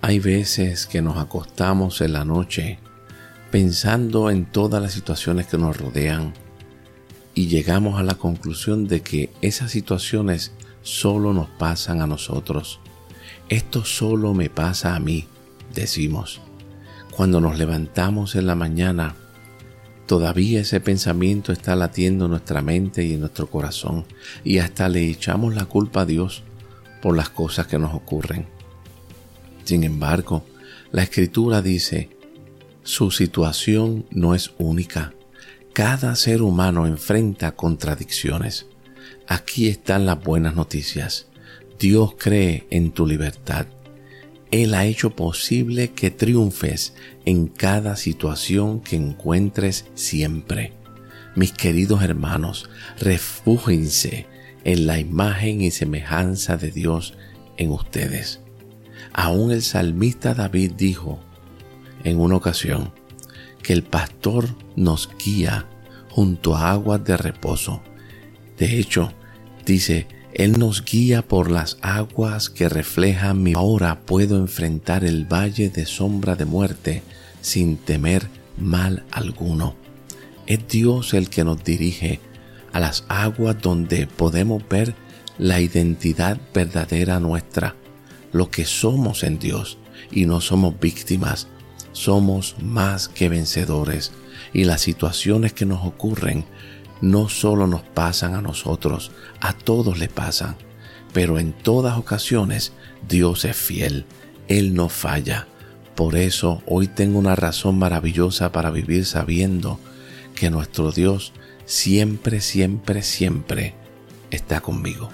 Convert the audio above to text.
Hay veces que nos acostamos en la noche pensando en todas las situaciones que nos rodean y llegamos a la conclusión de que esas situaciones solo nos pasan a nosotros. Esto solo me pasa a mí, decimos. Cuando nos levantamos en la mañana, todavía ese pensamiento está latiendo en nuestra mente y en nuestro corazón y hasta le echamos la culpa a Dios por las cosas que nos ocurren. Sin embargo, la escritura dice, su situación no es única. Cada ser humano enfrenta contradicciones. Aquí están las buenas noticias. Dios cree en tu libertad. Él ha hecho posible que triunfes en cada situación que encuentres siempre. Mis queridos hermanos, refújense en la imagen y semejanza de Dios en ustedes. Aún el salmista David dijo en una ocasión que el pastor nos guía junto a aguas de reposo. De hecho, dice, Él nos guía por las aguas que reflejan mi. Ahora puedo enfrentar el valle de sombra de muerte sin temer mal alguno. Es Dios el que nos dirige a las aguas donde podemos ver la identidad verdadera nuestra, lo que somos en Dios y no somos víctimas, somos más que vencedores y las situaciones que nos ocurren no solo nos pasan a nosotros, a todos le pasan, pero en todas ocasiones Dios es fiel, Él no falla. Por eso hoy tengo una razón maravillosa para vivir sabiendo que nuestro Dios siempre, siempre, siempre está conmigo.